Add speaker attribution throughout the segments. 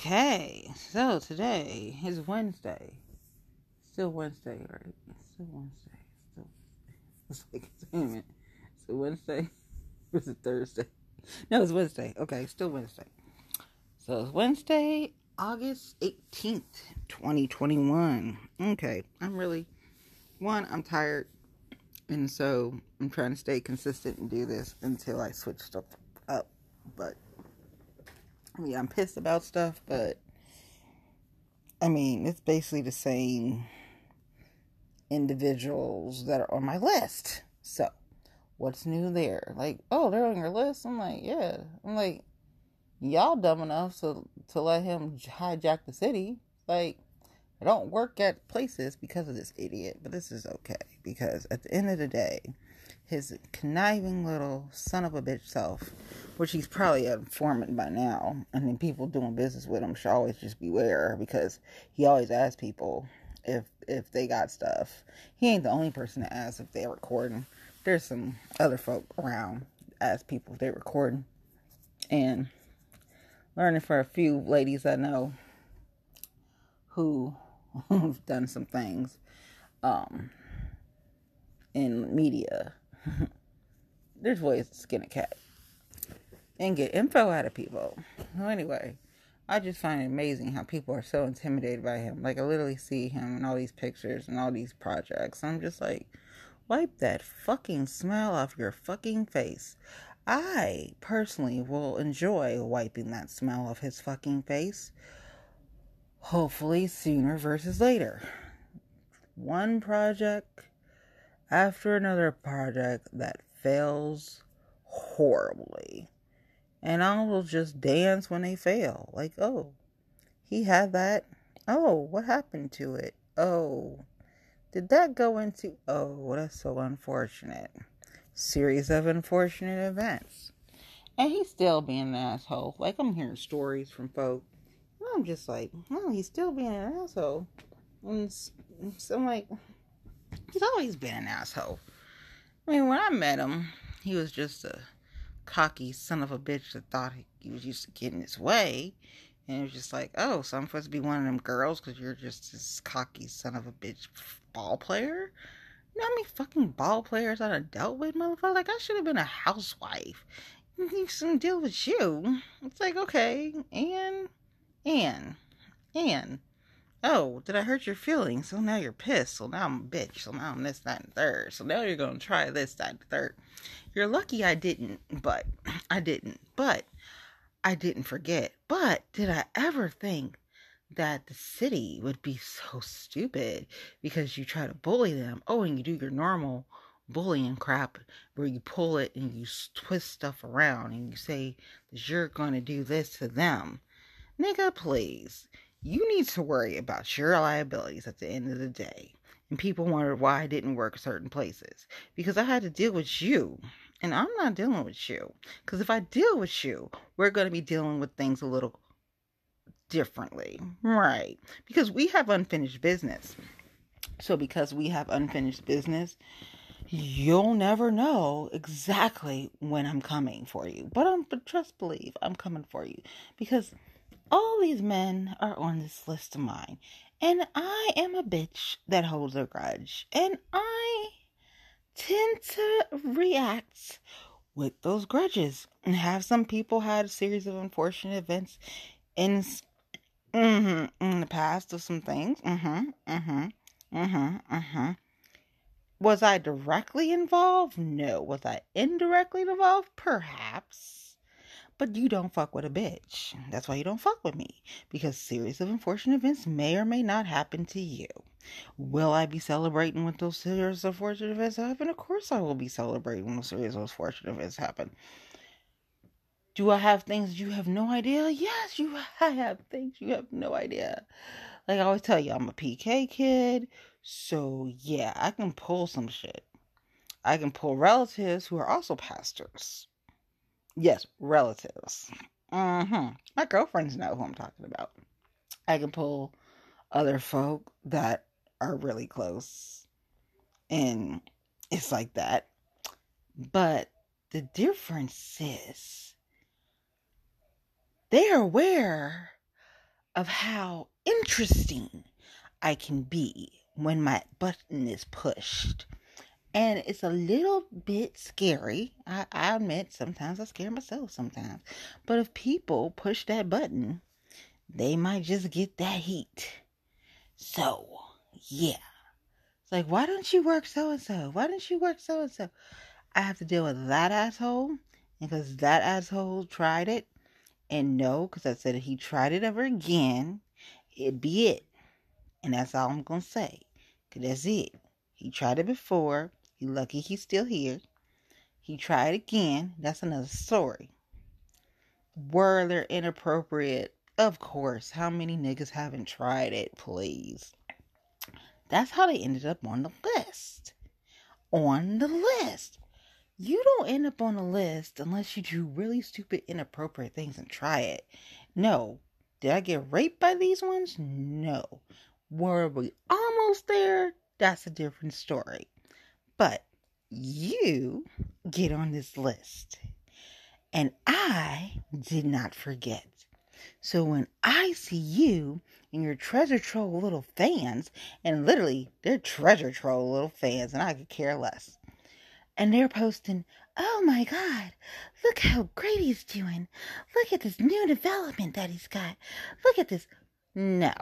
Speaker 1: Okay, so today is Wednesday. Still Wednesday, right? still Wednesday. Still, it's like, wait a minute. Still Wednesday? Or is it Thursday? No, it's Wednesday. Okay, still Wednesday. So it's Wednesday, August 18th, 2021. Okay, I'm really, one, I'm tired. And so I'm trying to stay consistent and do this until I switch stuff up. But I mean, I'm pissed about stuff, but I mean, it's basically the same individuals that are on my list. So, what's new there? Like, oh, they're on your list? I'm like, yeah. I'm like, y'all dumb enough to, to let him hijack the city. Like, I don't work at places because of this idiot, but this is okay because at the end of the day, his conniving little son of a bitch self, which he's probably a informant by now, and then people doing business with him should always just beware because he always asks people if if they got stuff. He ain't the only person to ask if they're recording. There's some other folk around ask people if they're recording, and learning for a few ladies I know who have done some things um, in media there's ways to skin a cat and get info out of people. Well, anyway, I just find it amazing how people are so intimidated by him. Like I literally see him in all these pictures and all these projects. I'm just like, wipe that fucking smile off your fucking face. I personally will enjoy wiping that smile off his fucking face. Hopefully sooner versus later. One project after another project that fails horribly. And I will just dance when they fail. Like, oh, he had that. Oh, what happened to it? Oh, did that go into. Oh, that's so unfortunate. Series of unfortunate events. And he's still being an asshole. Like, I'm hearing stories from folk. And I'm just like, oh, he's still being an asshole. And so I'm like, He's always been an asshole. I mean, when I met him, he was just a cocky son of a bitch that thought he was used to getting his way. And it was just like, oh, so I'm supposed to be one of them girls because you're just this cocky son of a bitch ball player? You know how many fucking ball players I have dealt with, motherfucker? Like, I should have been a housewife. Some deal with you. It's like, okay, and, and, and oh, did I hurt your feelings? So now you're pissed. So now I'm a bitch. So now I'm this, that, and third. So now you're going to try this, that, and third. You're lucky I didn't, but I didn't. But I didn't forget. But did I ever think that the city would be so stupid because you try to bully them? Oh, and you do your normal bullying crap where you pull it and you twist stuff around and you say that you're going to do this to them. Nigga, please you need to worry about your liabilities at the end of the day. And people wonder why I didn't work certain places because I had to deal with you. And I'm not dealing with you. Because if I deal with you, we're going to be dealing with things a little differently. Right. Because we have unfinished business. So, because we have unfinished business, you'll never know exactly when I'm coming for you. But I'm but trust believe I'm coming for you because all these men are on this list of mine. And I am a bitch that holds a grudge. And I tend to react with those grudges. And have some people had a series of unfortunate events in mm-hmm, in the past of some things. Mm-hmm. Mm-hmm. Mm-hmm. Mm-hmm. Was I directly involved? No. Was I indirectly involved? Perhaps. But you don't fuck with a bitch. That's why you don't fuck with me. Because series of unfortunate events may or may not happen to you. Will I be celebrating when those series of unfortunate events happen? Of course I will be celebrating when those series of unfortunate events happen. Do I have things you have no idea? Yes, you I have things you have no idea. Like I always tell you, I'm a PK kid. So yeah, I can pull some shit. I can pull relatives who are also pastors. Yes, relatives. Mm-hmm. My girlfriends know who I'm talking about. I can pull other folk that are really close. And it's like that. But the difference is they are aware of how interesting I can be when my button is pushed. And it's a little bit scary. I, I admit sometimes I scare myself sometimes. But if people push that button, they might just get that heat. So, yeah. It's like, why don't you work so and so? Why don't you work so and so? I have to deal with that asshole because that asshole tried it. And no, because I said if he tried it ever again, it'd be it. And that's all I'm going to say. Because that's it. He tried it before. He lucky he's still here. He tried again. That's another story. There inappropriate? Of course. How many niggas haven't tried it, please? That's how they ended up on the list. On the list. You don't end up on the list unless you do really stupid, inappropriate things and try it. No. Did I get raped by these ones? No. Were we almost there? That's a different story. But you get on this list. And I did not forget. So when I see you and your treasure troll little fans, and literally they're treasure troll little fans, and I could care less. And they're posting, oh my God, look how great he's doing. Look at this new development that he's got. Look at this. No,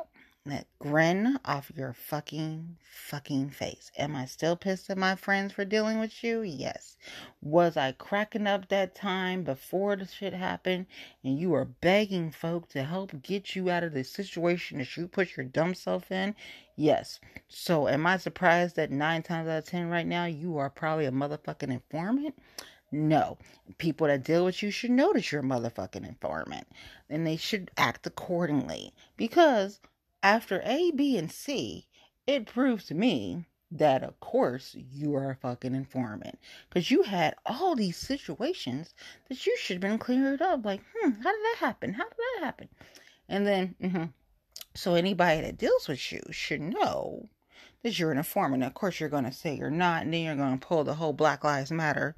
Speaker 1: that grin off your fucking, fucking face. Am I still pissed at my friends for dealing with you? Yes. Was I cracking up that time before the shit happened and you were begging folk to help get you out of the situation that you put your dumb self in? Yes. So am I surprised that nine times out of ten right now you are probably a motherfucking informant? No. People that deal with you should that you're a motherfucking informant. And they should act accordingly. Because after A, B, and C, it proves to me that of course you are a fucking informant because you had all these situations that you should have been cleared up like hmm how did that happen how did that happen and then mm-hmm. so anybody that deals with you should know that you're an informant of course you're going to say you're not and then you're going to pull the whole black lives matter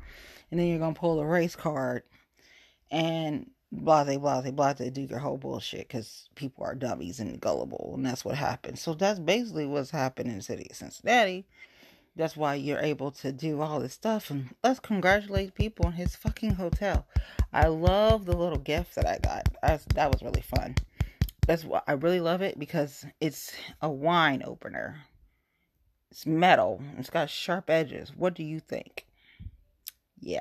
Speaker 1: and then you're going to pull the race card and blah blah blah blah they do your whole bullshit because people are dummies and gullible and that's what happens so that's basically what's happening in the city of cincinnati. That's why you're able to do all this stuff and let's congratulate people in his fucking hotel. I love the little gift that i got. I, that was really fun. That's why i really love it because it's a wine opener. It's metal it's got sharp edges. What do you think? Yeah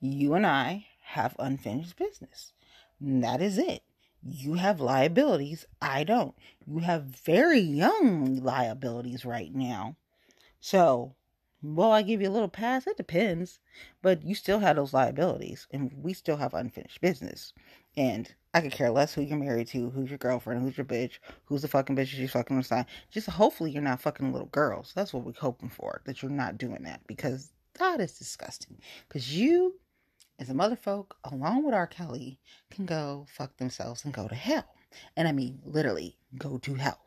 Speaker 1: you and i have unfinished business that is it. You have liabilities. I don't. You have very young liabilities right now. So, well, I give you a little pass. It depends. But you still have those liabilities. And we still have unfinished business. And I could care less who you're married to, who's your girlfriend, who's your bitch, who's the fucking bitch you're fucking with. Just hopefully you're not fucking little girls. That's what we're hoping for. That you're not doing that. Because that is disgusting. Because you as a motherfolk, along with R. Kelly, can go fuck themselves and go to hell. And I mean, literally, go to hell.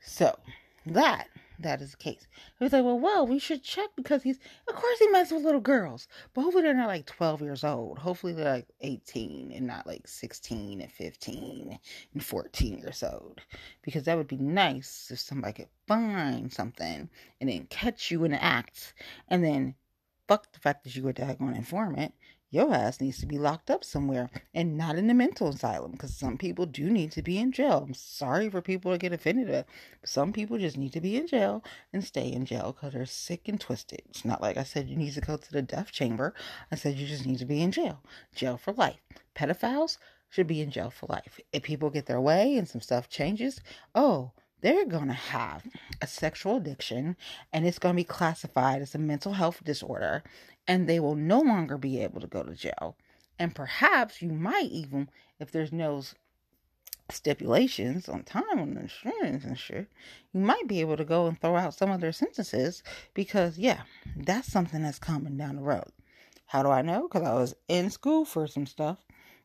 Speaker 1: So, that, that is the case. He was like, well, well, we should check because he's, of course, he messes with little girls. But hopefully they're not like 12 years old. Hopefully they're like 18 and not like 16 and 15 and 14 years old. Because that would be nice if somebody could find something and then catch you in the act and then fuck the fact that you were daggone informant your ass needs to be locked up somewhere and not in a mental asylum because some people do need to be in jail. I'm sorry for people to get offended at. Some people just need to be in jail and stay in jail because they're sick and twisted. It's not like I said you need to go to the death chamber. I said you just need to be in jail. Jail for life. Pedophiles should be in jail for life. If people get their way and some stuff changes, oh, they're going to have a sexual addiction and it's going to be classified as a mental health disorder and they will no longer be able to go to jail. And perhaps you might even, if there's no stipulations on time on insurance and shit, you might be able to go and throw out some of their sentences because, yeah, that's something that's coming down the road. How do I know? Because I was in school for some stuff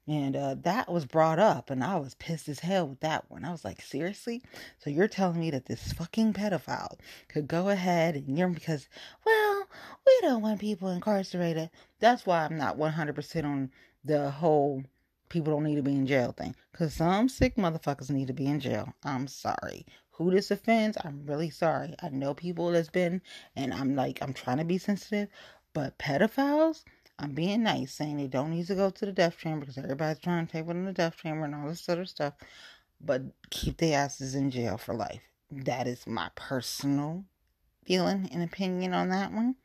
Speaker 1: and uh, that was brought up, and I was pissed as hell with that one. I was like, seriously? So you're telling me that this fucking pedophile could go ahead and you're because, well, we don't want people incarcerated. That's why I'm not 100% on the whole people don't need to be in jail thing. Because some sick motherfuckers need to be in jail. I'm sorry. Who this offends, I'm really sorry. I know people that's been, and I'm like, I'm trying to be sensitive, but pedophiles, I'm being nice, saying they don't need to go to the death chamber because everybody's trying to take them in the death chamber and all this other stuff. But keep their asses in jail for life. That is my personal feeling and opinion on that one.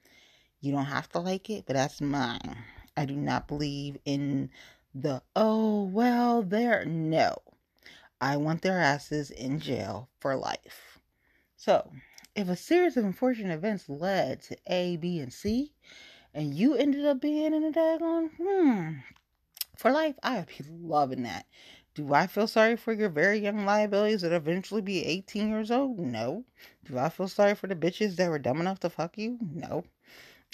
Speaker 1: You don't have to like it, but that's mine. I do not believe in the oh well there no i want their asses in jail for life so if a series of unfortunate events led to a b and c and you ended up being in a daggone hmm for life i would be loving that do i feel sorry for your very young liabilities that eventually be 18 years old no do i feel sorry for the bitches that were dumb enough to fuck you no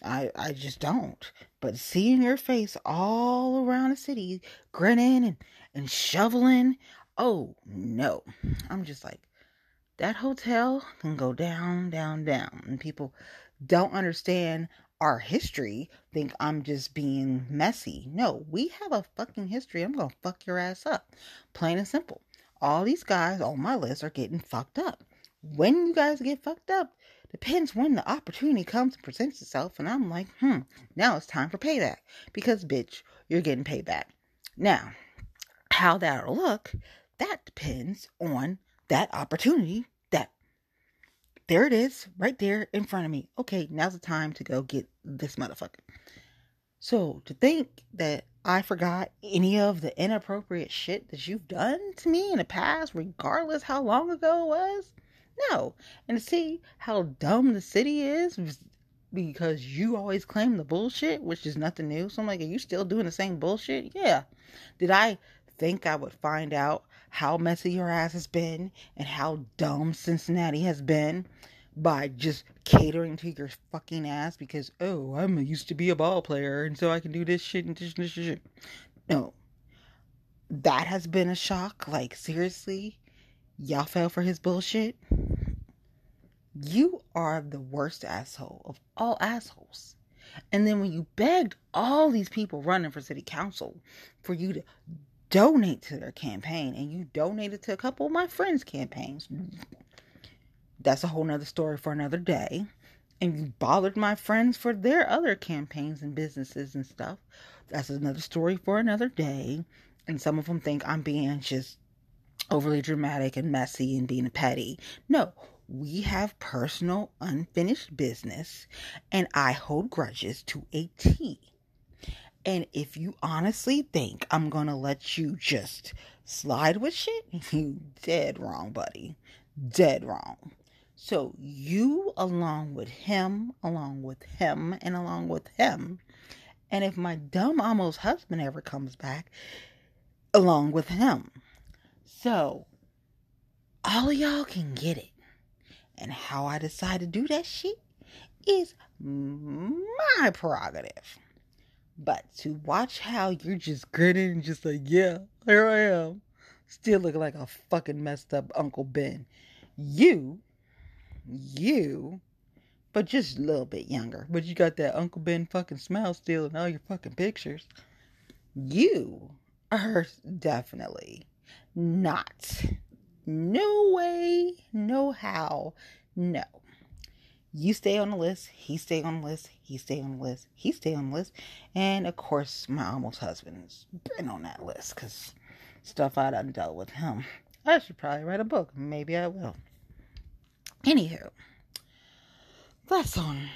Speaker 1: I I just don't. But seeing your face all around the city, grinning and, and shoveling, oh no. I'm just like, that hotel can go down, down, down. And people don't understand our history, think I'm just being messy. No, we have a fucking history. I'm gonna fuck your ass up. Plain and simple. All these guys on my list are getting fucked up. When you guys get fucked up, Depends when the opportunity comes and presents itself, and I'm like, hmm, now it's time for payback. Because, bitch, you're getting payback. Now, how that'll look, that depends on that opportunity there it is, right there in front of me. Okay, now's the time to go get this motherfucker. So to think that I forgot any of the inappropriate shit that you've done to me in the past, regardless how long ago it was, no. And to see how dumb the city is because you always claim the bullshit, which is nothing new. So I'm like, are you still doing the same bullshit? Yeah. Did I think I would find out how messy your ass has been and how dumb Cincinnati has been by just catering to your fucking ass because, oh, I'm used to be a ball player and so I can do this shit and this, this shit. No. That has been a shock. Like, seriously? Y'all fell for his bullshit? You are the worst asshole of all assholes. And then when you begged all these people running for city council for you to donate to their campaign and you donated to a couple of my friends' campaigns, that's a whole nother story for another day. And you bothered my friends for their other campaigns and businesses and stuff. That's another story for another day. And some of them think I'm being just overly dramatic and messy and being petty. No, we have personal unfinished business and I hold grudges to a T. And if you honestly think I'm going to let you just slide with shit, you dead wrong, buddy. Dead wrong. So you along with him, along with him, and along with him. And if my dumb almost husband ever comes back, along with him. So all y'all can get it. And how I decide to do that shit is my prerogative. But to watch how you're just grinning and just like, yeah, here I am, still looking like a fucking messed up Uncle Ben. You, you, but just a little bit younger. But you got that Uncle Ben fucking smile still in all your fucking pictures. You are definitely not no way, no how, no. You stay on the list, he stay on the list, he stay on the list, he stay on the list, and of course my almost husband's been on that list because stuff I done dealt with him. I should probably write a book. Maybe I will. Anywho, that's on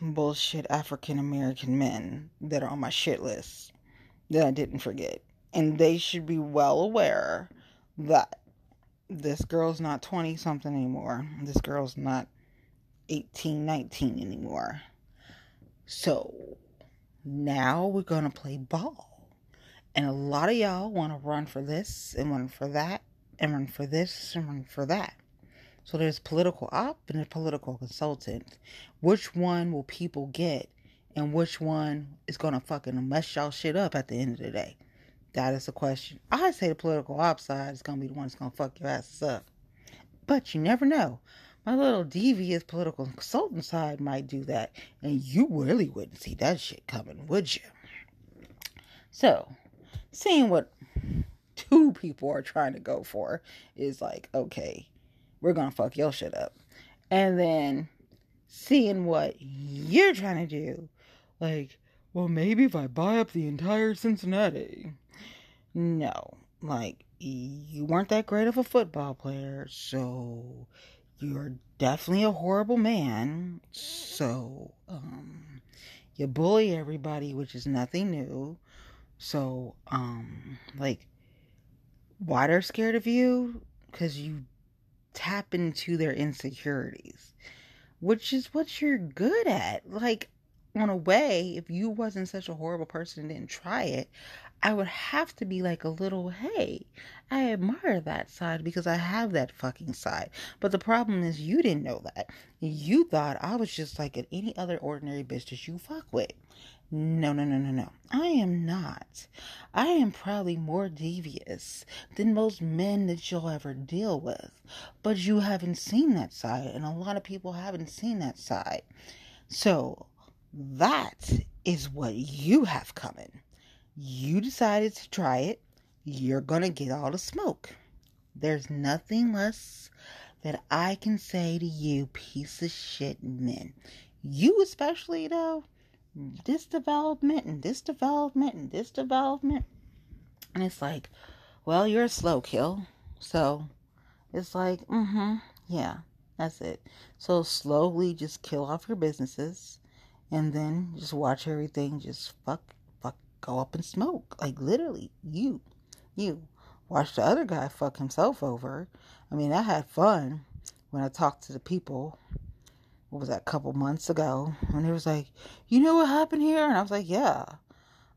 Speaker 1: bullshit African American men that are on my shit list that I didn't forget. And they should be well aware that this girl's not 20 something anymore. This girl's not 18, 19 anymore. So now we're going to play ball. And a lot of y'all want to run for this and run for that and run for this and run for that. So there's political op and a political consultant. Which one will people get and which one is going to fucking mess y'all shit up at the end of the day? That is the question. I say the political ops side is going to be the one that's going to fuck your asses up. But you never know. My little devious political consultant side might do that, and you really wouldn't see that shit coming, would you? So, seeing what two people are trying to go for is like, okay, we're gonna fuck your shit up. And then seeing what you're trying to do, like, well, maybe if I buy up the entire Cincinnati. No, like, you weren't that great of a football player, so you're definitely a horrible man. So, um, you bully everybody, which is nothing new. So, um, like, why they're scared of you? Because you tap into their insecurities, which is what you're good at. Like, on a way, if you wasn't such a horrible person and didn't try it, I would have to be like a little, hey, I admire that side because I have that fucking side. But the problem is, you didn't know that. You thought I was just like any other ordinary bitch that you fuck with. No, no, no, no, no. I am not. I am probably more devious than most men that you'll ever deal with. But you haven't seen that side, and a lot of people haven't seen that side. So, that is what you have coming. You decided to try it. You're going to get all the smoke. There's nothing less that I can say to you, piece of shit men. You, especially, though, this development and this development and this development. And it's like, well, you're a slow kill. So it's like, mm hmm, yeah, that's it. So slowly just kill off your businesses and then just watch everything just fuck go up and smoke. Like literally, you, you. Watch the other guy fuck himself over. I mean, I had fun when I talked to the people. What was that, a couple months ago? And he was like, You know what happened here? And I was like, Yeah. I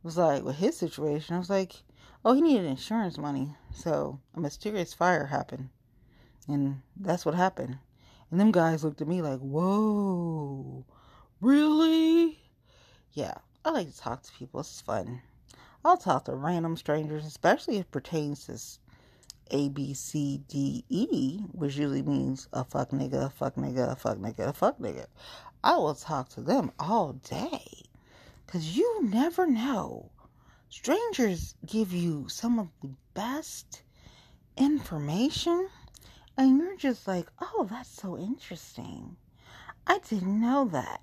Speaker 1: was like, With his situation, I was like, Oh, he needed insurance money. So a mysterious fire happened. And that's what happened. And them guys looked at me like, Whoa, really? Yeah. I like to talk to people. It's fun. I'll talk to random strangers, especially if it pertains to A, B, C, D, E, which usually means a fuck nigga, a fuck nigga, a fuck nigga, a fuck nigga. I will talk to them all day. Because you never know. Strangers give you some of the best information. And you're just like, oh, that's so interesting. I didn't know that.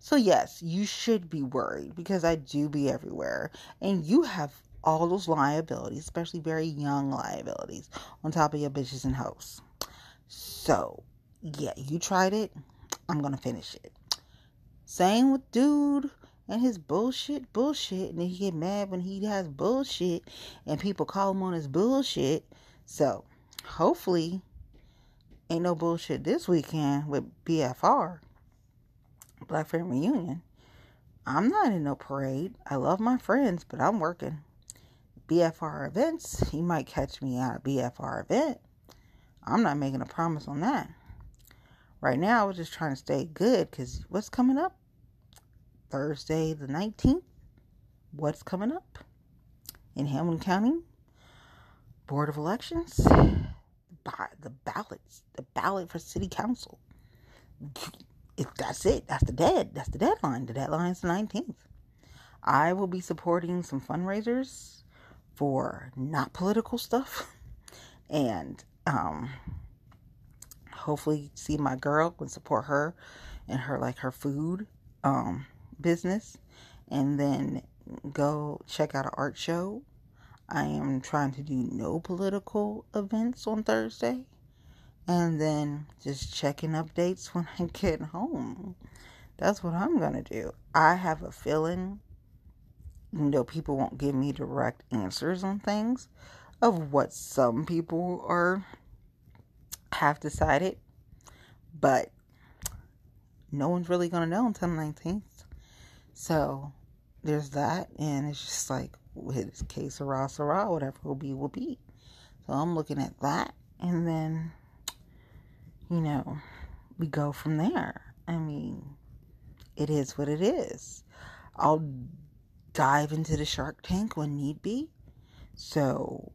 Speaker 1: So, yes, you should be worried because I do be everywhere. And you have all those liabilities, especially very young liabilities, on top of your bitches and hoes. So, yeah, you tried it. I'm going to finish it. Same with dude and his bullshit, bullshit. And then he get mad when he has bullshit and people call him on his bullshit. So, hopefully, ain't no bullshit this weekend with BFR. Black Friend Reunion. I'm not in no parade. I love my friends, but I'm working. BFR events, you might catch me at a BFR event. I'm not making a promise on that. Right now, I was just trying to stay good because what's coming up? Thursday the 19th. What's coming up? In Hamilton County, Board of Elections, the ballots, the ballot for city council if that's it, that's the dead. That's the deadline. The deadline is the 19th. I will be supporting some fundraisers for not political stuff and um hopefully see my girl and support her and her like her food um business and then go check out an art show. I am trying to do no political events on Thursday and then just checking updates when I get home. That's what I'm gonna do. I have a feeling, you know, people won't give me direct answers on things of what some people are have decided, but no one's really gonna know until the 19th. So there's that, and it's just like with que sera sera, whatever will be will be. So I'm looking at that, and then you know, we go from there. I mean, it is what it is. I'll dive into the Shark Tank when need be. So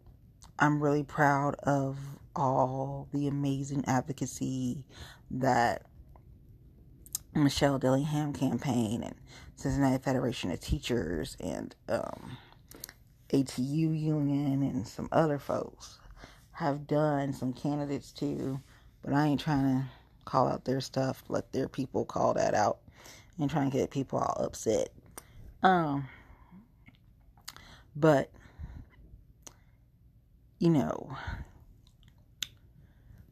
Speaker 1: I'm really proud of all the amazing advocacy that Michelle Dillingham campaign and Cincinnati Federation of Teachers and um, ATU Union and some other folks have done, some candidates too, but I ain't trying to call out their stuff, let their people call that out and try and get people all upset. Um, but you know,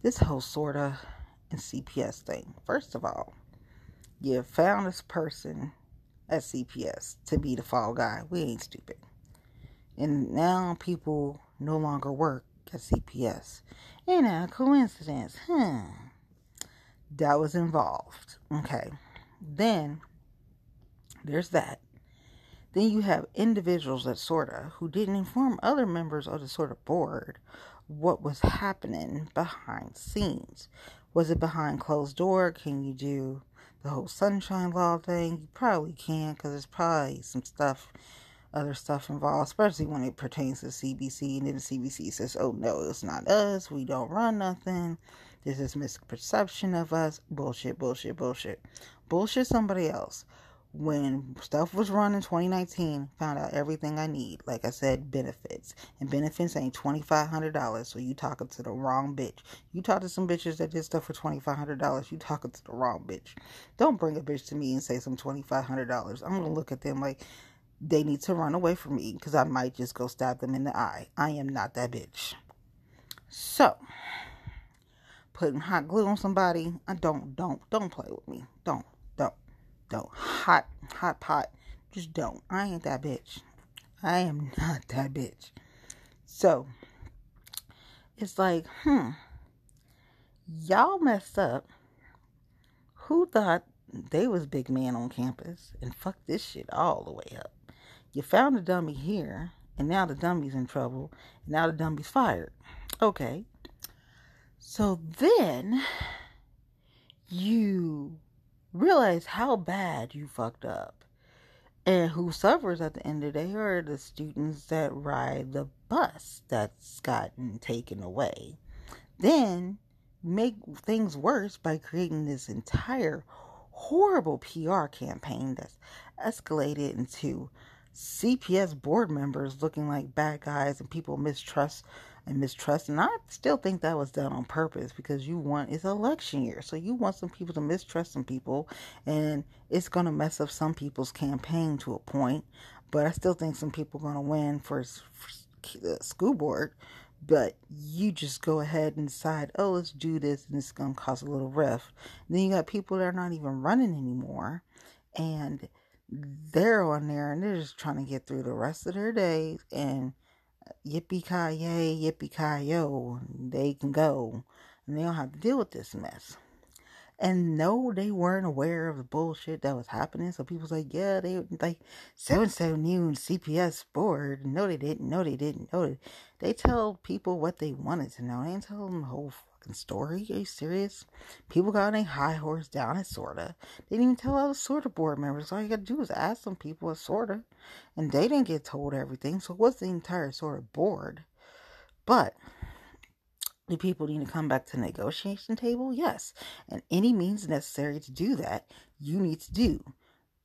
Speaker 1: this whole SORTA and CPS thing. First of all, you found this person at CPS to be the fall guy. We ain't stupid. And now people no longer work at CPS. Ain't that a coincidence? Hmm. That was involved. Okay. Then there's that. Then you have individuals at SORTA who didn't inform other members of the SORTA board what was happening behind scenes. Was it behind closed door? Can you do the whole sunshine law thing? You probably can because there's probably some stuff, other stuff involved, especially when it pertains to CBC. And then the CBC says, oh no, it's not us. We don't run nothing. This is misperception of us. Bullshit, bullshit, bullshit. Bullshit somebody else when stuff was run in 2019, found out everything I need. Like I said, benefits. And benefits ain't $2,500, so you talking to the wrong bitch. You talk to some bitches that did stuff for $2,500, you talking to the wrong bitch. Don't bring a bitch to me and say some $2,500. I'm going to look at them like they need to run away from me because I might just go stab them in the eye. I am not that bitch. So, putting hot glue on somebody, I don't, don't, don't play with me. Don't don't. Don't. Hot, hot pot. Just don't. I ain't that bitch. I am not that bitch. So, it's like, hmm, y'all messed up. Who thought they was big man on campus and fucked this shit all the way up? You found a dummy here, and now the dummy's in trouble, and now the dummy's fired. Okay. So then you realize how bad you fucked up. And who suffers at the end of the day are the students that ride the bus that's gotten taken away. Then make things worse by creating this entire horrible PR campaign that's escalated into CPS board members looking like bad guys and people mistrust and mistrust. And I still think that was done on purpose because you want it's election year, so you want some people to mistrust some people, and it's going to mess up some people's campaign to a point. But I still think some people are going to win for, for the uh, school board. But you just go ahead and decide, oh, let's do this, and it's to cause a little rift. Then you got people that are not even running anymore, and they're on there and they're just trying to get through the rest of their days and uh, yippee ki yay, yippee ki yo, they can go and they don't have to deal with this mess. And no, they weren't aware of the bullshit that was happening. So people like, yeah, they like seven seven new and CPS board. No, they didn't. No, they didn't. No, they, they tell people what they wanted to know. They didn't tell them the whole fucking story. Are you serious? People got on a high horse down at Sorta. They didn't even tell all the Sorta board members. All you gotta do is ask some people at Sorta. And they didn't get told everything. So what's the entire Sorta board? But do people need to come back to the negotiation table? Yes. And any means necessary to do that, you need to do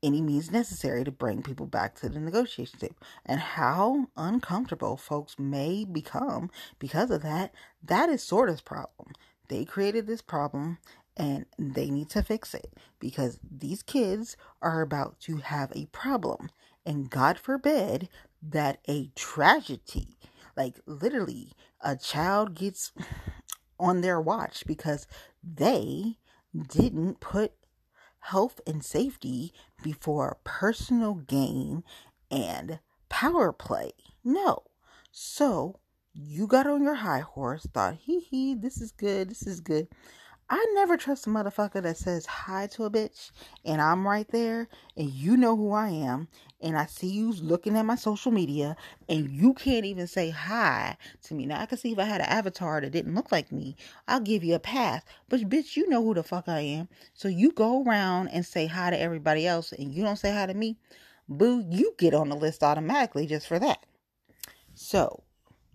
Speaker 1: any means necessary to bring people back to the negotiation table. And how uncomfortable folks may become because of that, that is Sorta's problem. They created this problem and they need to fix it because these kids are about to have a problem. And God forbid that a tragedy, like literally, a child gets on their watch because they didn't put health and safety before personal gain and power play. No. So you got on your high horse, thought, hee hee, this is good, this is good. I never trust a motherfucker that says hi to a bitch and I'm right there and you know who I am and I see you looking at my social media and you can't even say hi to me. Now I can see if I had an avatar that didn't look like me, I'll give you a pass. But bitch, you know who the fuck I am. So you go around and say hi to everybody else and you don't say hi to me. Boo, you get on the list automatically just for that. So,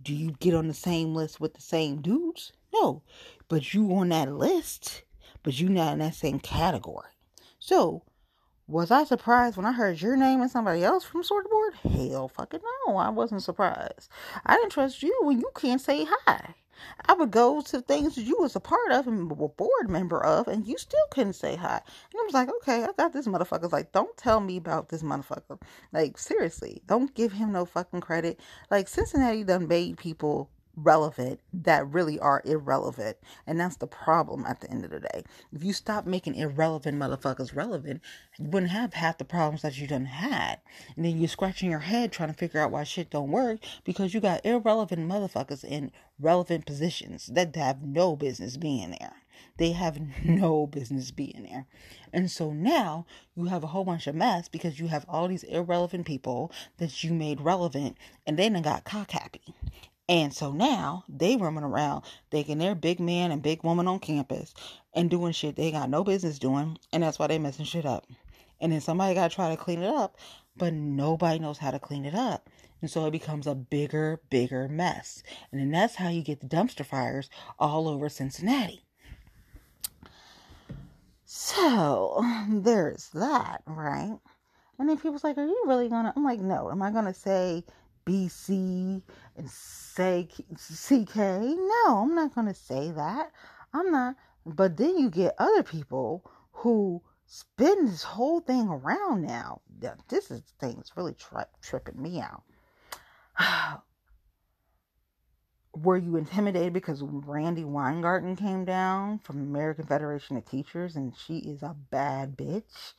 Speaker 1: do you get on the same list with the same dudes? No, but you on that list, but you not in that same category. So, Was I surprised when I heard your name and somebody else from SORTA Board? Hell fucking no, I wasn't surprised. I didn't trust you when you can't say hi. I would go to things that you was a part of and were board member of, and you still couldn't say hi. And I was like, okay, I got this motherfucker. Like, don't tell me about this motherfucker. Like, seriously, don't give him no fucking credit. Like, Cincinnati done made people relevant that really are irrelevant. And that's the problem at the end of the day. If you stop making irrelevant motherfuckers relevant, you wouldn't have half the problems that you done had. And then you're scratching your head trying to figure out why shit don't work because you got irrelevant motherfuckers in relevant positions that have no business being there. They have no business being there. And so now you have a whole bunch of mess because you have all these irrelevant people that you made relevant and they done got cock happy. And so now they roaming around thinking they're big man and big woman on campus and doing shit they got no business doing. And that's why they messing shit up. And then somebody got to try to clean it up, but nobody knows how to clean it up. And so it becomes a bigger, bigger mess. And then that's how you get the dumpster fires all over Cincinnati. So there's that, right? And then people's like, Are you really gonna? I'm like, No. Am I gonna say BC and say CK. No, I'm not going to say that. I'm not. But then you get other people who spin this whole thing around now. This is thing that's really tri- tripping me out. Were you intimidated because Randi Weingarten came down from American Federation of Teachers and she is a bad bitch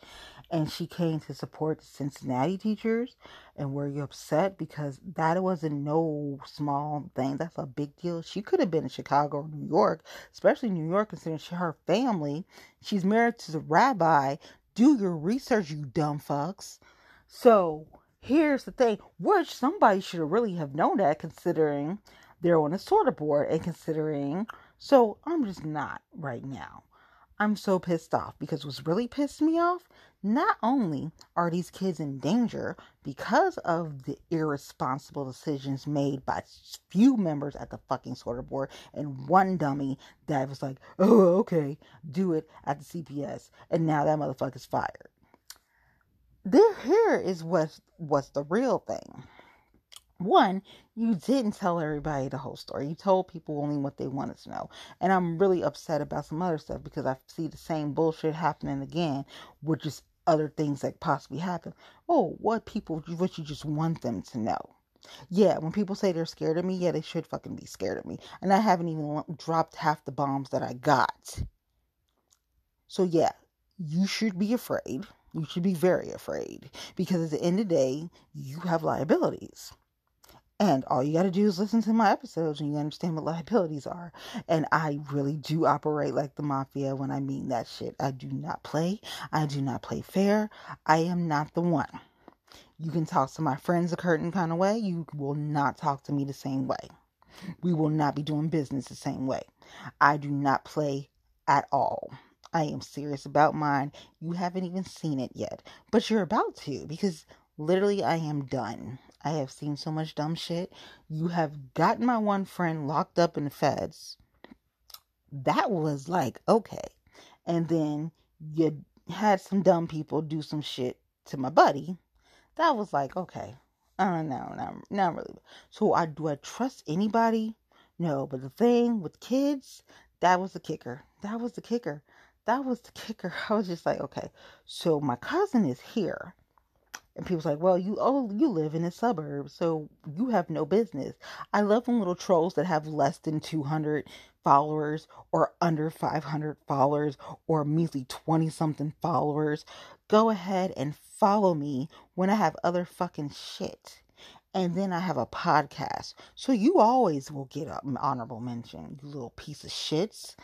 Speaker 1: and she came to support the Cincinnati teachers? And were you upset because that wasn't no small thing? That's a big deal. She could have been in Chicago or New York, especially New York, considering she, her family. She's married to the rabbi. Do your research, you dumb fucks. So here's the thing, which somebody should really have known that, considering they're on a SORTA board and considering. So I'm just not right now. I'm so pissed off because what's really pissed me off, not only are these kids in danger because of the irresponsible decisions made by few members at the fucking SORTA board and one dummy that was like, oh, okay, do it at the CPS. And now that motherfucker's fired. There, here is what's, what's the real thing. One, you didn't tell everybody the whole story. You told people only what they wanted to know. And I'm really upset about some other stuff because I see the same bullshit happening again, which is other things that possibly happen. Oh, what people, what you just want them to know. Yeah, when people say they're scared of me, yeah, they should fucking be scared of me. And I haven't even dropped half the bombs that I got. So, yeah, you should be afraid. You should be very afraid because at the end of the day, you have liabilities. And all you got to do is listen to my episodes and you understand what liabilities are. And I really do operate like the mafia when I mean that shit. I do not play. I do not play fair. I am not the one. You can talk to my friends a certain kind of way. You will not talk to me the same way. We will not be doing business the same way. I do not play at all. I am serious about mine. You haven't even seen it yet, but you're about to because literally I am done. I have seen so much dumb shit. You have gotten my one friend locked up in the feds. That was like, okay. And then you had some dumb people do some shit to my buddy. That was like, okay. Uh, no, not, not really. So I do I trust anybody? No, but the thing with kids, that was the kicker. That was the kicker. That was the kicker. I was just like, okay. So my cousin is here and people's like, well, you oh you live in a suburb, so you have no business. I love when little trolls that have less than two hundred followers or under five hundred followers or measly twenty something followers. Go ahead and follow me when I have other fucking shit. And then I have a podcast. So you always will get an honorable mention, you little piece of shits.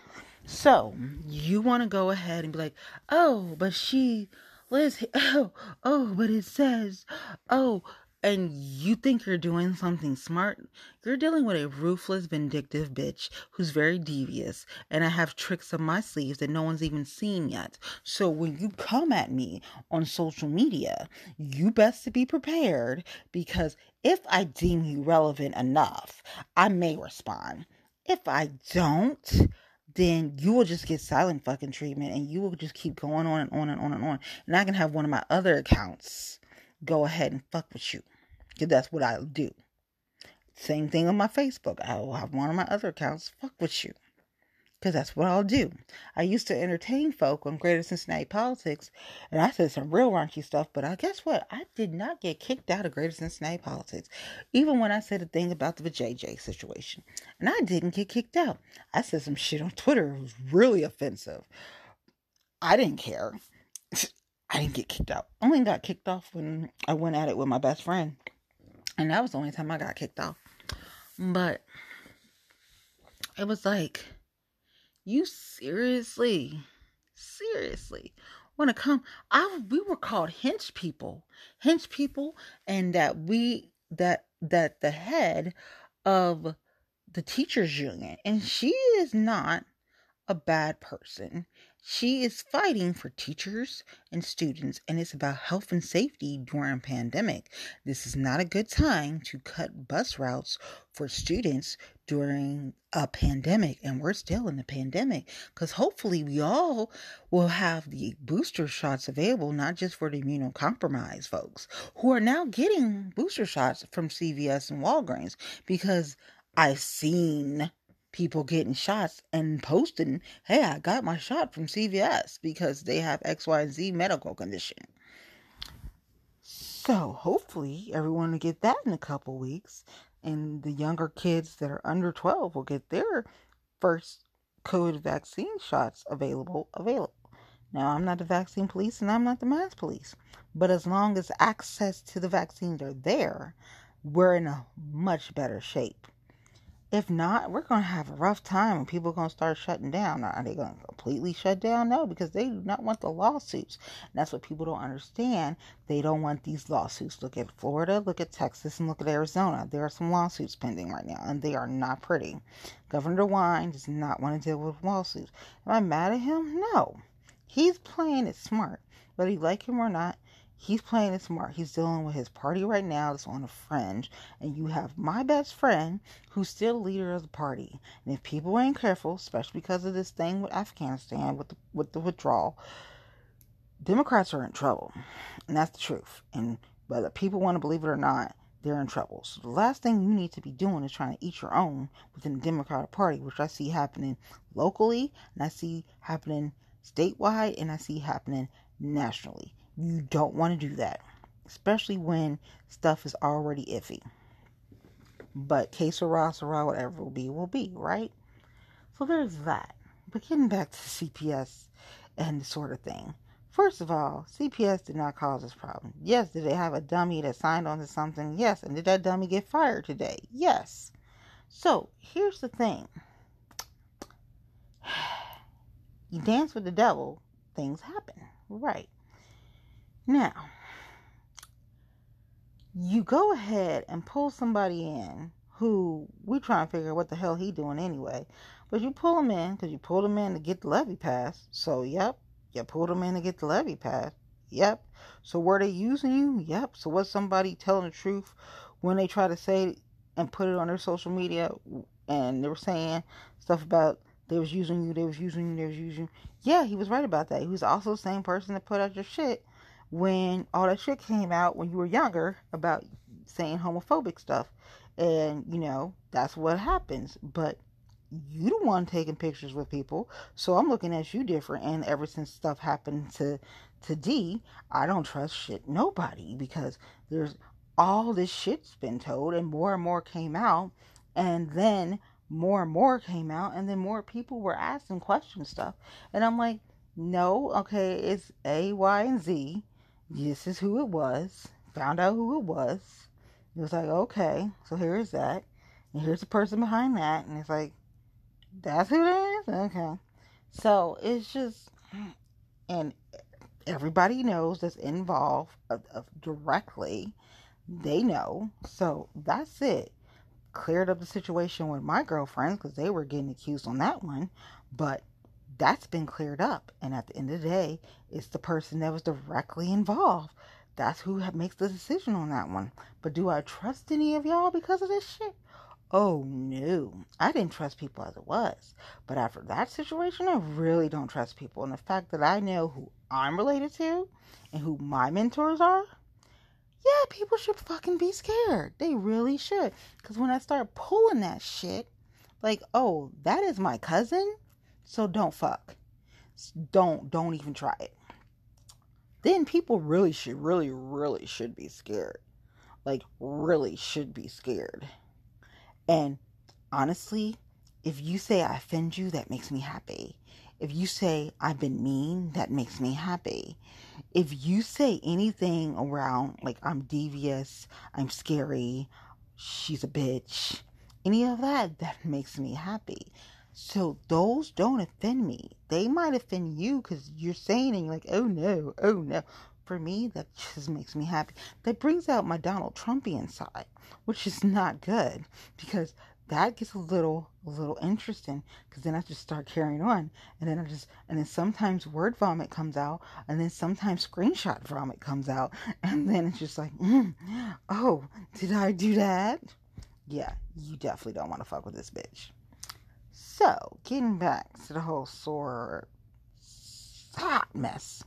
Speaker 1: So you want to go ahead and be like, oh, but she Liz, oh, oh, but it says, oh, and you think you're doing something smart, you're dealing with a ruthless, vindictive bitch who's very devious, and I have tricks up my sleeves that no one's even seen yet. So when you come at me on social media, you best to be prepared because if I deem you relevant enough, I may respond. If I don't, then you will just get silent fucking treatment and you will just keep going on and on and on and on. And I can have one of my other accounts go ahead and fuck with you. Because that's what I'll do. Same thing on my Facebook. I will have one of my other accounts fuck with you because that's what I'll do. I used to entertain folk on Greater Cincinnati Politics, and I said some real raunchy stuff, but I guess what? I did not get kicked out of Greater Cincinnati Politics, even when I said a thing about the JJ situation. And I didn't get kicked out. I said some shit on Twitter. It was really offensive. I didn't care. I didn't get kicked out. Only got kicked off when I went at it with my best friend. And that was the only time I got kicked off. But it was like you seriously, seriously want to come? I we were called hench people, hench people, and that we that that the head of the teachers union, and she is not a bad person. She is fighting for teachers and students, and it's about health and safety during pandemic. This is not a good time to cut bus routes for students during a pandemic, and we're still in the pandemic because hopefully we all will have the booster shots available, not just for the immunocompromised folks who are now getting booster shots from CVS and Walgreens because I've seen people getting shots and posting, hey, I got my shot from CVS because they have X, Y, and Z medical condition. So hopefully everyone will get that in a couple weeks. And the younger kids that are under 12 will get their first COVID vaccine shots available available. Now I'm not the vaccine police and I'm not the mask police. But as long as access to the vaccines are there, we're in a much better shape. If not, we're going to have a rough time and people are going to start shutting down. Are they going to completely shut down? No, because they do not want the lawsuits. And that's what people don't understand. They don't want these lawsuits. Look at Florida, look at Texas, and look at Arizona. There are some lawsuits pending right now, and they are not pretty. Governor DeWine does not want to deal with lawsuits. Am I mad at him? No. He's playing it smart. Whether you like him or not, He's playing it smart. He's dealing with his party right now that's on the fringe. And you have my best friend who's still leader of the party. And if people ain't careful, especially because of this thing with Afghanistan, with the, with the withdrawal, Democrats are in trouble. And that's the truth. And whether people want to believe it or not, they're in trouble. So the last thing you need to be doing is trying to eat your own within the Democratic Party, which I see happening locally, and I see happening statewide, and I see happening nationally. You don't want to do that, especially when stuff is already iffy. But case or sera, whatever will be, will be, right? So there's that. But getting back to CPS and the SORTA thing. First of all, CPS did not cause this problem. Yes, did they have a dummy that signed on to something? Yes. And did that dummy get fired today? Yes. So here's the thing you dance with the devil, things happen. Right. Now, you go ahead and pull somebody in who we trying to figure out what the hell he doing anyway. But you pull him in because you pulled him in to get the levy passed. So, yep, you pulled him in to get the levy passed. Yep. So, were they using you? Yep. So, was somebody telling the truth when they try to say and put it on their social media and they were saying stuff about they was using you, they was using you, they was using you? Yeah, he was right about that. He was also the same person that put out your shit when all that shit came out when you were younger about saying homophobic stuff. And, you know, that's what happens. But you don't want taking pictures with people. So I'm looking at you different. And ever since stuff happened to, to D, I don't trust shit nobody because there's all this shit's been told and more and more came out. And then more and more came out. And then more people were asking question stuff. And I'm like, no, okay, it's A, Y, and Z this is who it was. Found out who it was. It was like, okay, so here is that. And here's the person behind that. And it's like, that's who it is? Okay. So it's just, and everybody knows that's involved of, of directly. They know. So that's it. Cleared up the situation with my girlfriends because they were getting accused on that one. But that's been cleared up. And at the end of the day, it's the person that was directly involved. That's who makes the decision on that one. But do I trust any of y'all because of this shit? oh no, I didn't trust people as it was. But after that situation, I really don't trust people. And the fact that I know who I'm related to and who my mentors are, yeah, people should fucking be scared. They really should. Because when I start pulling that shit, like, oh, that is my cousin, so don't fuck. Don't, don't even try it. Then people really should, really, really should be scared. Like, really should be scared. And honestly, if you say I offend you, that makes me happy. If you say I've been mean, that makes me happy. If you say anything around like I'm devious, I'm scary, she's a bitch, any of that, that makes me happy. So those don't offend me. They might offend you because you're saying and you're like, oh no, oh no. For me, that just makes me happy. That brings out my Donald Trumpian side, which is not good because that gets a little a little interesting because then I just start carrying on and then I just and then sometimes word vomit comes out and then sometimes screenshot vomit comes out and then it's just like mm, oh did I do that yeah you definitely don't want to fuck with this bitch so getting back to the whole sore hot mess.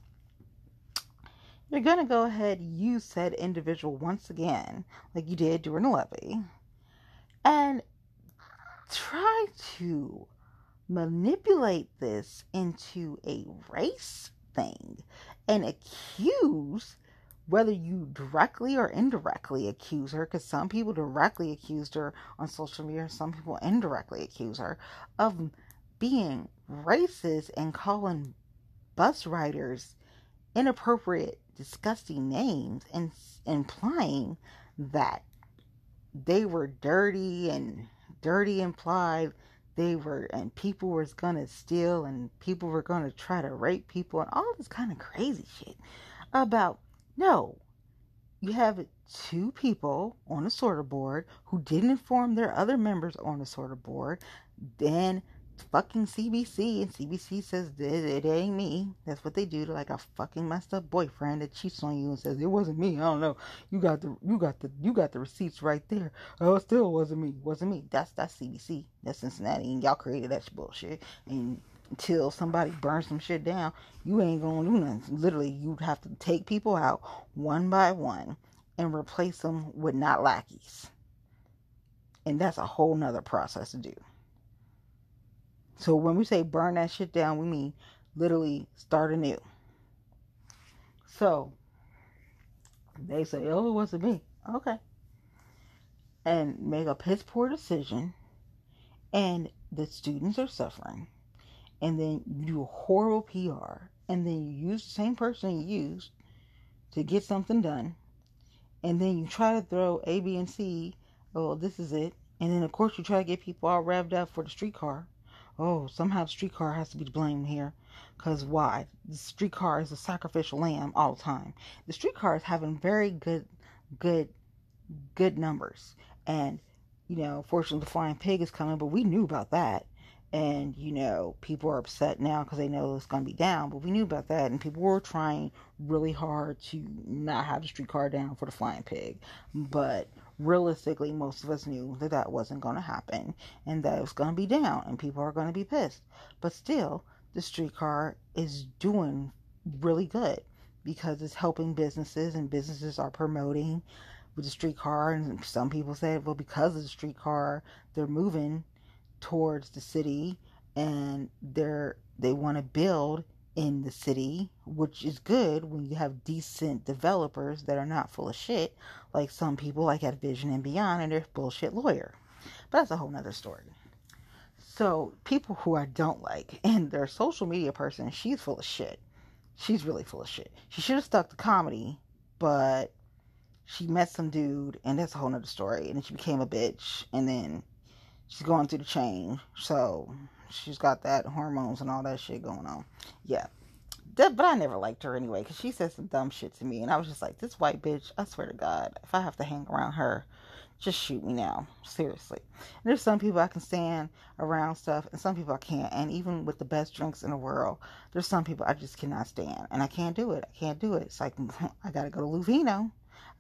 Speaker 1: You're gonna go ahead use said individual once again like you did during the levy and try to manipulate this into a race thing and accuse whether you directly or indirectly accuse her because some people directly accused her on social media some people indirectly accuse her of being racist and calling bus riders inappropriate disgusting names and implying that they were dirty and dirty implied. They were and people were gonna steal and people were gonna try to rape people and all this kind of crazy shit about no you have two people on a SORTA board who didn't inform their other members on the SORTA board then fucking CBC, and CBC says it, it ain't me. That's what they do to like a fucking messed up boyfriend that cheats on you and says it wasn't me. I don't know. You got the you got the you got the receipts right there. Oh, it still wasn't me. Wasn't me. That's that's CBC. That's Cincinnati, and y'all created that bullshit. And until somebody burns some shit down, you ain't gonna do nothing. Literally, you'd have to take people out one by one and replace them with not lackeys. And that's a whole nother process to do. So when we say burn that shit down, we mean literally start anew. So they say, oh, it wasn't me. Okay. And make a piss poor decision, and the students are suffering. And then you do a horrible PR, and then you use the same person you used to get something done. And then you try to throw A, B, and C. Oh, this is it. And then, of course, you try to get people all revved up for the streetcar oh, somehow the streetcar has to be to blame here. Because why? The streetcar is a sacrificial lamb all the time. The streetcar is having very good, good, good numbers. And, you know, fortunately, the flying pig is coming, but we knew about that. And, you know, people are upset now because they know it's going to be down, but we knew about that. And people were trying really hard to not have the streetcar down for the flying pig. But realistically, most of us knew that that wasn't going to happen and that it was going to be down and people are going to be pissed. But still, the streetcar is doing really good because it's helping businesses and businesses are promoting with the streetcar. And some people say, well, because of the streetcar, they're moving towards the city and they're they want to build in the city, which is good when you have decent developers that are not full of shit, like some people like at Vision and Beyond and their bullshit lawyer. But that's a whole nother story. So people who I don't like, and their social media person, she's full of shit. She's really full of shit. She should have stuck to comedy, but she met some dude, and that's a whole nother story. And then she became a bitch, and then she's going through the change. So she's got that hormones and all that shit going on. Yeah. But I never liked her anyway because she said some dumb shit to me. And I was just like, this white bitch, I swear to God, if I have to hang around her, just shoot me now. Seriously. And there's some people I can stand around stuff and some people I can't. And even with the best drinks in the world, there's some people I just cannot stand. And I can't do it. I can't do it. It's like, I got to go to Luvino.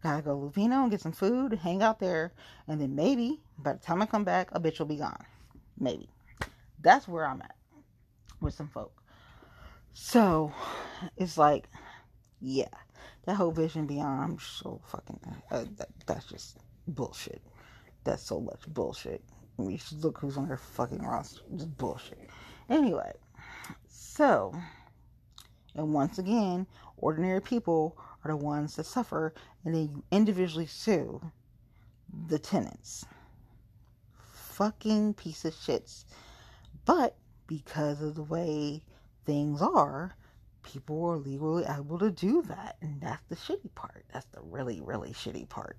Speaker 1: Gotta go to Luvino and get some food, hang out there, and then maybe by the time I come back, a bitch will be gone. Maybe. That's where I'm at with some folk. So it's like, yeah, that whole vision beyond, I'm so fucking, uh, that, that's just bullshit. That's so much bullshit. We should look who's on their fucking roster. Just bullshit. Anyway, so, and once again, ordinary people are the ones that suffer, and then you individually sue the tenants. Fucking piece of shits. But because of the way things are, people are legally able to do that. And that's the shitty part. That's the really, really shitty part.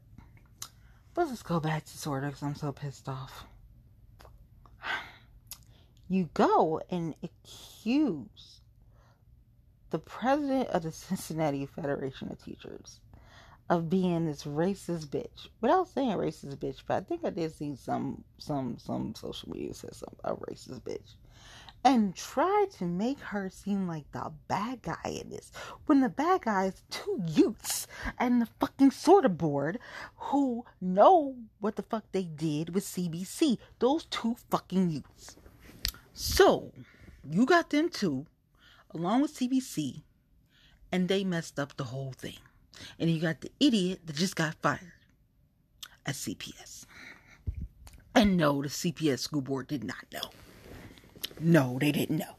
Speaker 1: But let's go back to SORTA because I'm so pissed off. You go and accuse the president of the Cincinnati Federation of Teachers of being this racist bitch. Without saying racist bitch, but I think I did see some some some social media said something about racist bitch and try to make her seem like the bad guy in this when the bad guy is two youths and the fucking SORTA board who know what the fuck they did with CBC. Those two fucking youths. So, you got them two along with CBC and they messed up the whole thing. And you got the idiot that just got fired at CPS. And no, the CPS school board did not know. No, they didn't know.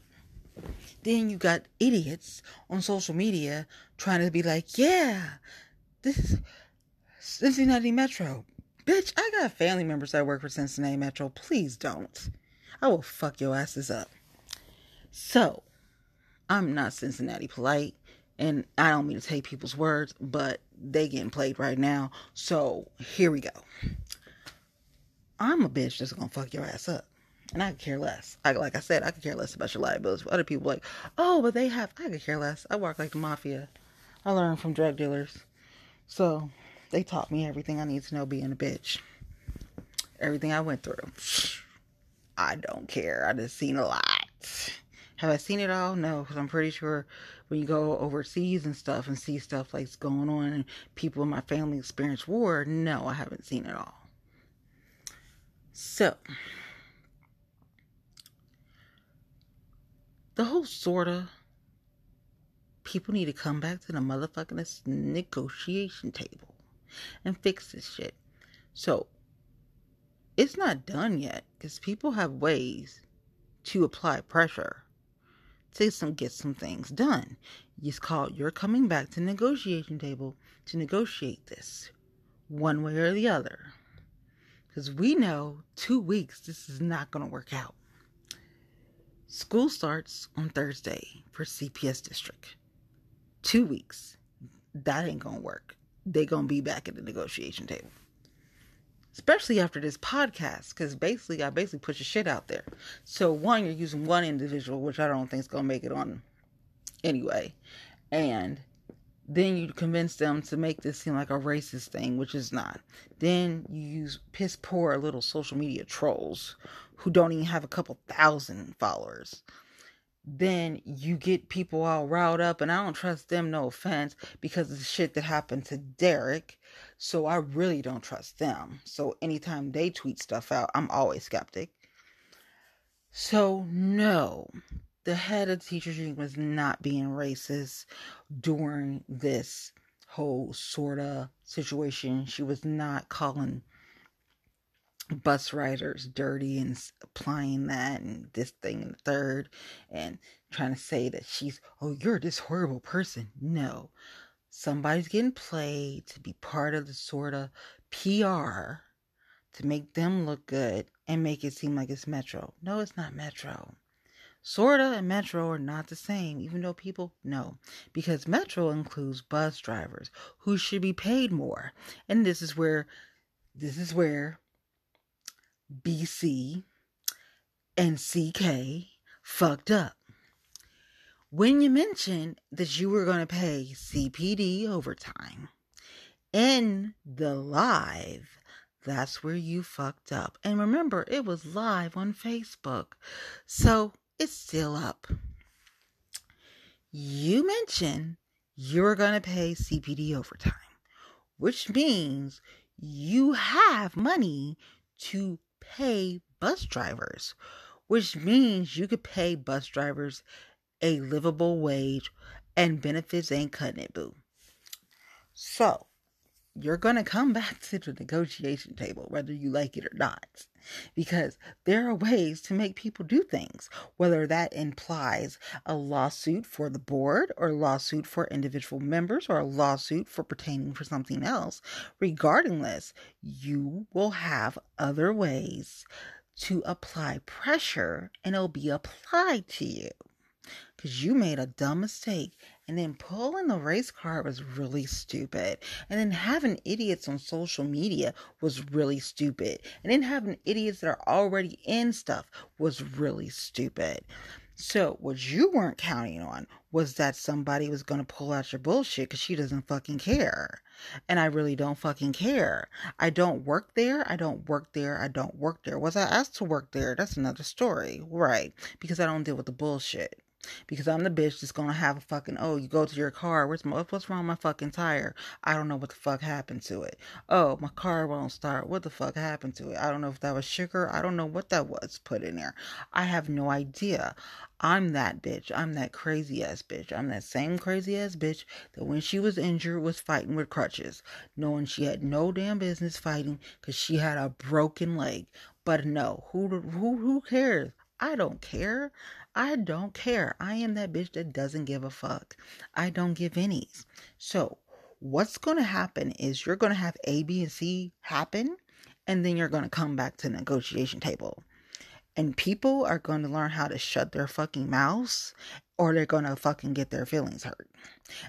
Speaker 1: Then you got idiots on social media trying to be like, yeah, this is Cincinnati Metro. Bitch, I got family members that work for Cincinnati Metro. Please don't. I will fuck your asses up. So, I'm not Cincinnati polite, and I don't mean to take people's words, but they getting played right now. So, here we go. I'm a bitch that's gonna fuck your ass up. And I could care less. I, like I said, I could care less about your liabilities. But other people like, oh, but they have. I could care less. I work like the mafia. I learned from drug dealers. So they taught me everything I need to know being a bitch. Everything I went through. I don't care. I just seen a lot. Have I seen it all? No, because I'm pretty sure when you go overseas and stuff and see stuff like's going on and people in my family experience war, no, I haven't seen it all. So, the whole SORTA people need to come back to the motherfucking negotiation table and fix this shit. So it's not done yet because people have ways to apply pressure to some get some things done. It's called you're coming back to negotiation table to negotiate this one way or the other. Because we know two weeks this is not going to work out. School starts on Thursday for CPS district. Two weeks. That ain't gonna work. They gonna be back at the negotiation table. Especially after this podcast, because basically I basically put your shit out there. So one, you're using one individual, which I don't think is gonna make it on anyway. And then you convince them to make this seem like a racist thing, which is not. Then you use piss poor little social media trolls who don't even have a couple thousand followers. Then you get people all riled up, and I don't trust them, no offense, because of the shit that happened to Derek. So I really don't trust them. So anytime they tweet stuff out, I'm always skeptic. So, no, the head of the teachers union was not being racist during this whole SORTA situation. She was not calling bus riders dirty and applying that and this thing and the third and trying to say that she's, oh, you're this horrible person. No. Somebody's getting played to be part of the SORTA PR to make them look good and make it seem like it's Metro. No, it's not Metro. SORTA and Metro are not the same, even though people know. Because Metro includes bus drivers who should be paid more. And this is where this is where BC and CK fucked up. When you mentioned that you were going to pay CPD overtime in the live, that's where you fucked up. And remember, it was live on Facebook. So it's still up. You mentioned you're going to pay CPD overtime. which means you have money to pay bus drivers, which means you could pay bus drivers a livable wage and benefits ain't cutting it, boo. So, you're going to come back to the negotiation table, whether you like it or not. Because there are ways to make people do things, whether that implies a lawsuit for the board, or a lawsuit for individual members, or a lawsuit for pertaining for something else. Regarding this, you will have other ways to apply pressure, and it'll be applied to you because you made a dumb mistake. And then pulling the race card was really stupid. And then having idiots on social media was really stupid. And then having idiots that are already in stuff was really stupid. So, what you weren't counting on was that somebody was going to pull out your bullshit because she doesn't fucking care. And I really don't fucking care. I don't work there. I don't work there. I don't work there. Was I asked to work there? That's another story. Right. Because I don't deal with the bullshit because I'm the bitch that's gonna have a fucking oh you go to your car where's my what's wrong with my fucking tire? I don't know what the fuck happened to it. Oh my car won't start. What the fuck happened to it? I don't know if that was sugar. I don't know what that was put in there. I have no idea. I'm that bitch. I'm that crazy ass bitch. I'm that same crazy ass bitch that when she was injured was fighting with crutches knowing she had no damn business fighting because she had a broken leg. But no who who who cares? I don't care. I don't care. I am that bitch that doesn't give a fuck. I don't give any's. So, what's going to happen is you're going to have A, B, and C happen, and then you're going to come back to the negotiation table. And people are going to learn how to shut their fucking mouths or they're going to fucking get their feelings hurt.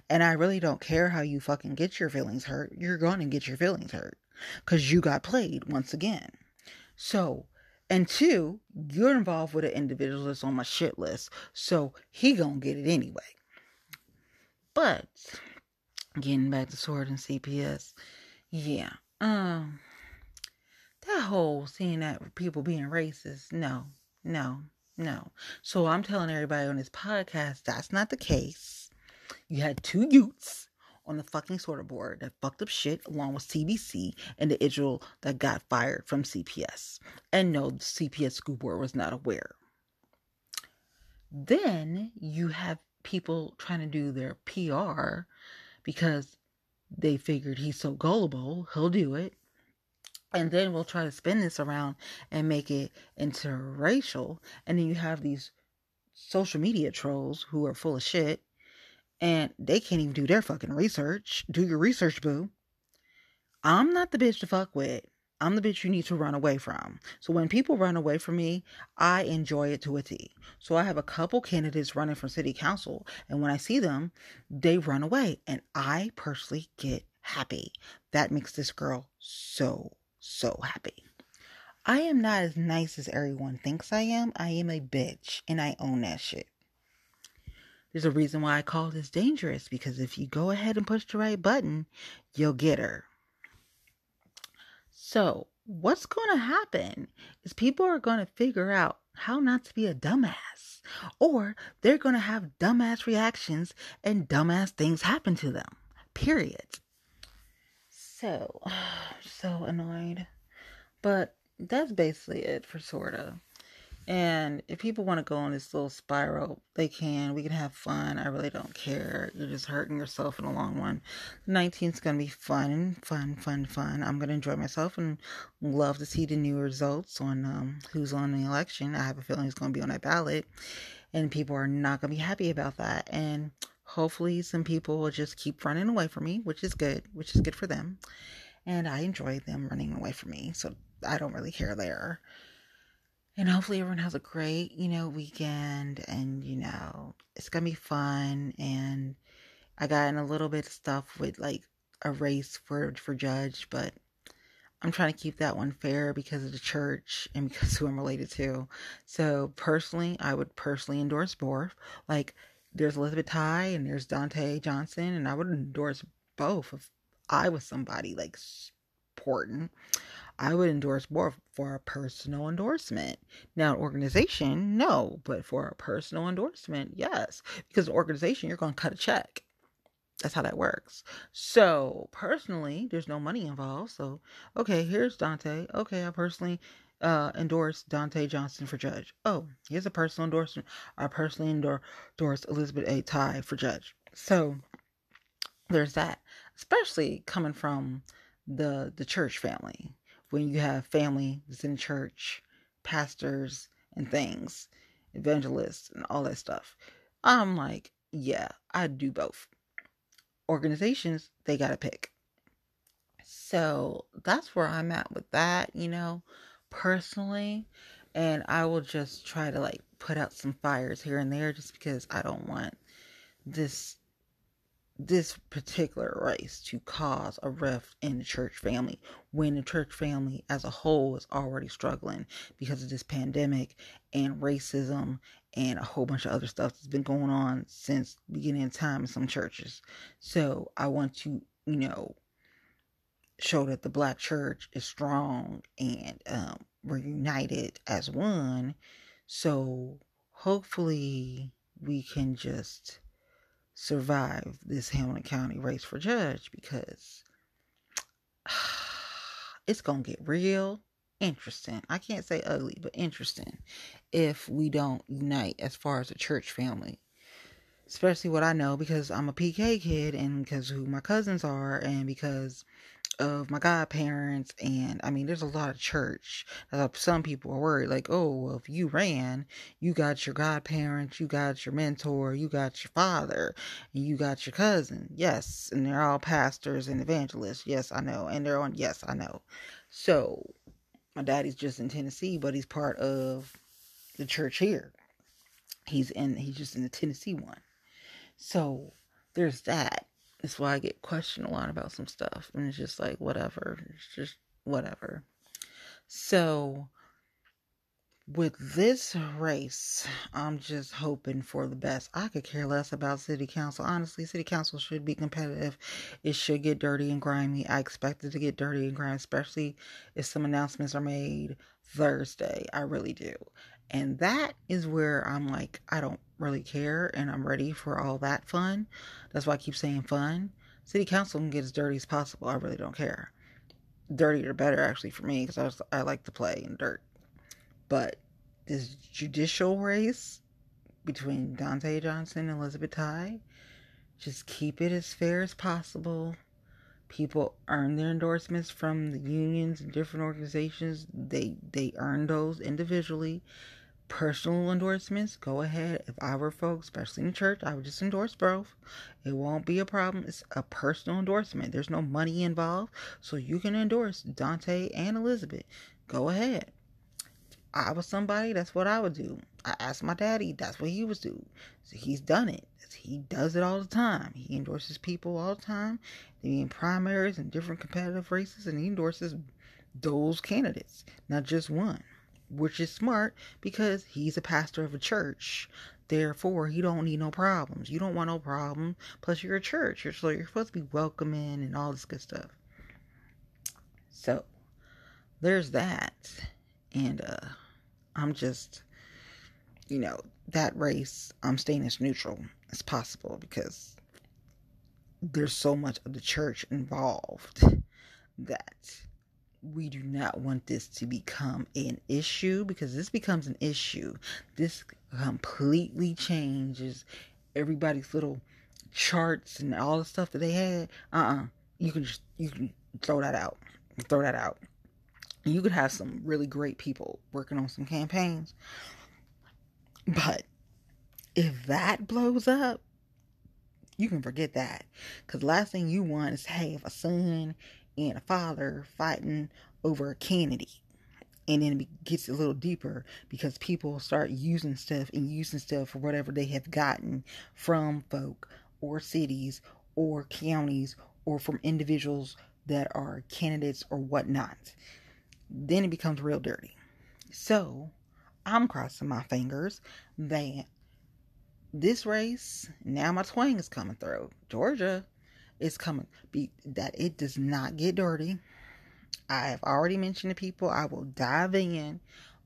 Speaker 1: And I really don't care how you fucking get your feelings hurt. You're going to get your feelings hurt because you got played once again. So, and two, you're involved with an individual that's on my shit list. So he gonna get it anyway. But getting back to SORTA and CPS, yeah. Um that whole seeing that people being racist, no, no, no. So I'm telling everybody on this podcast that's not the case. You had two youths on the fucking SORTA board that fucked up shit along with CBC and the individual that got fired from CPS. And no, the CPS school board was not aware. Then you have people trying to do their PR because they figured he's so gullible, he'll do it. And then we'll try to spin this around and make it interracial. And then you have these social media trolls who are full of shit and they can't even do their fucking research. Do your research, boo. I'm not the bitch to fuck with. I'm the bitch you need to run away from. So when people run away from me, I enjoy it to a T. So I have a couple candidates running for city council, and when I see them, they run away, and I personally get happy. That makes this girl so, so happy. I am not as nice as everyone thinks I am. I am a bitch, and I own that shit. There's a reason why I call this dangerous because if you go ahead and push the right button, you'll get her. So, what's going to happen is people are going to figure out how not to be a dumbass, or they're going to have dumbass reactions and dumbass things happen to them. Period. So, so annoyed. But that's basically it for SORTA. And if people want to go on this little spiral, they can. We can have fun. I really don't care. You're just hurting yourself in the long run. 19th is going to be fun, fun, fun, fun. I'm going to enjoy myself and love to see the new results on um, who's on the election. I have a feeling it's going to be on that ballot. And people are not going to be happy about that. And hopefully, some people will just keep running away from me, which is good, which is good for them. And I enjoy them running away from me. So I don't really care there and hopefully everyone has a great you know weekend and you know it's gonna be fun. And i got in a little bit of stuff with like a race for for judge but i'm trying to keep that one fair because of the church and because who i'm related to. So personally i would personally endorse both. Like there's elizabeth ty and there's dante johnson and i would endorse both if i was somebody like important I would endorse more for a personal endorsement. Now, an organization, no, but for a personal endorsement, yes. Because an organization, you're going to cut a check. That's how that works. So personally, there's no money involved. So okay, here's Dante. Okay, I personally uh, endorse Dante Johnson for judge. Oh, here's a personal endorsement. I personally endorse Elizabeth A. Ty for judge. So there's that, especially coming from the the church family. When you have family that's in church, pastors and things, evangelists and all that stuff, I'm like, yeah, I do both. Organizations, they gotta pick. So that's where I'm at with that, you know personally and I will just try to like put out some fires here and there just because I don't want this this particular race to cause a rift in the church family when the church family as a whole is already struggling because of this pandemic and racism and a whole bunch of other stuff that's been going on since beginning of time in some churches. So I want to, you know, show that the black church is strong and um, we're united as one. So hopefully we can just survive this Hamilton County race for judge because it's going to get real interesting. I can't say ugly, but interesting if we don't unite as far as a church family. Especially what I know because I'm a PK kid and because who my cousins are and because of my godparents and i mean there's a lot of church some people are worried like oh well, if you ran you got your godparents you got your mentor you got your father and you got your cousin. Yes and they're all pastors and evangelists. Yes i know and they're on yes i know. So my daddy's just in tennessee but he's part of the church here. He's in he's just in the tennessee one. So there's that that's why I get questioned a lot about some stuff. And it's just like, whatever. It's just whatever. So, with this race, I'm just hoping for the best. I could care less about city council. Honestly, city council should be competitive. It should get dirty and grimy. I expect it to get dirty and grimy, especially if some announcements are made Thursday. I really do. And that is where I'm like, I don't really care and I'm ready for all that fun. That's why I keep saying fun. City council can get as dirty as possible. I really don't care. Dirtier better actually for me because I, I like to play in dirt. But this judicial race between Dante Johnson and Elizabeth Ty, just keep it as fair as possible. People earn their endorsements from the unions and different organizations. They they earn those individually personal endorsements, go ahead. If I were folks, especially in church, I would just endorse both. It won't be a problem. It's a personal endorsement. There's no money involved. So you can endorse Dante and Elizabeth. Go ahead. I was somebody, that's what I would do. I asked my daddy, that's what he was do. So he's done it. He does it all the time. He endorses people all the time. They in primaries and different competitive races, and he endorses those candidates, not just one which is smart because he's a pastor of a church. Therefore, he don't need no problems. You don't want no problem. Plus, you're a church, so you're supposed to be welcoming and all this good stuff. So, there's that, and uh, I'm just, you know, that race. I'm staying as neutral as possible because there's so much of the church involved that we do not want this to become an issue because this becomes an issue. This completely changes everybody's little charts and all the stuff that they had. Uh uh-uh. uh You can just, you can throw that out. Throw that out. You could have some really great people working on some campaigns. But if that blows up, you can forget that. Because last thing you want is, hey, if a son and a father fighting over a candidate. And then it gets a little deeper because people start using stuff and using stuff for whatever they have gotten from folk or cities or counties or from individuals that are candidates or whatnot. Then it becomes real dirty. So I'm crossing my fingers that this race, now my twang is coming through. Georgia is coming. Be that it does not get dirty. I have already mentioned to people I will dive in,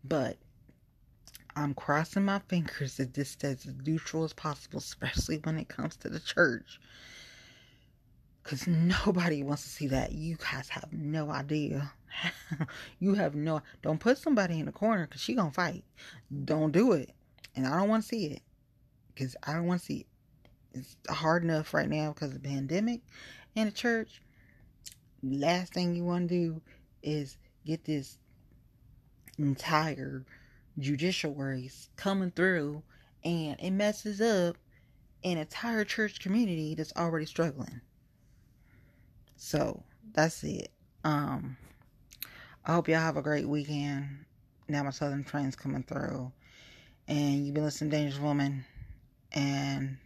Speaker 1: but I'm crossing my fingers that this stays as neutral as possible, especially when it comes to the church. Because nobody wants to see that. You guys have no idea. you have no. Don't put somebody in the corner because she to fight. Don't do it. And I don't want to see it. Because I don't want to see it. It's hard enough right now because of the pandemic and the church. Last thing you want to do is get this entire judicial race coming through and it messes up an entire church community that's already struggling. So that's it. Um I hope y'all have a great weekend. Now my southern train's coming through. And you've been listening to Dangerous Woman. And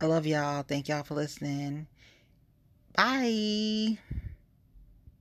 Speaker 1: I love y'all. Thank y'all for listening. Bye.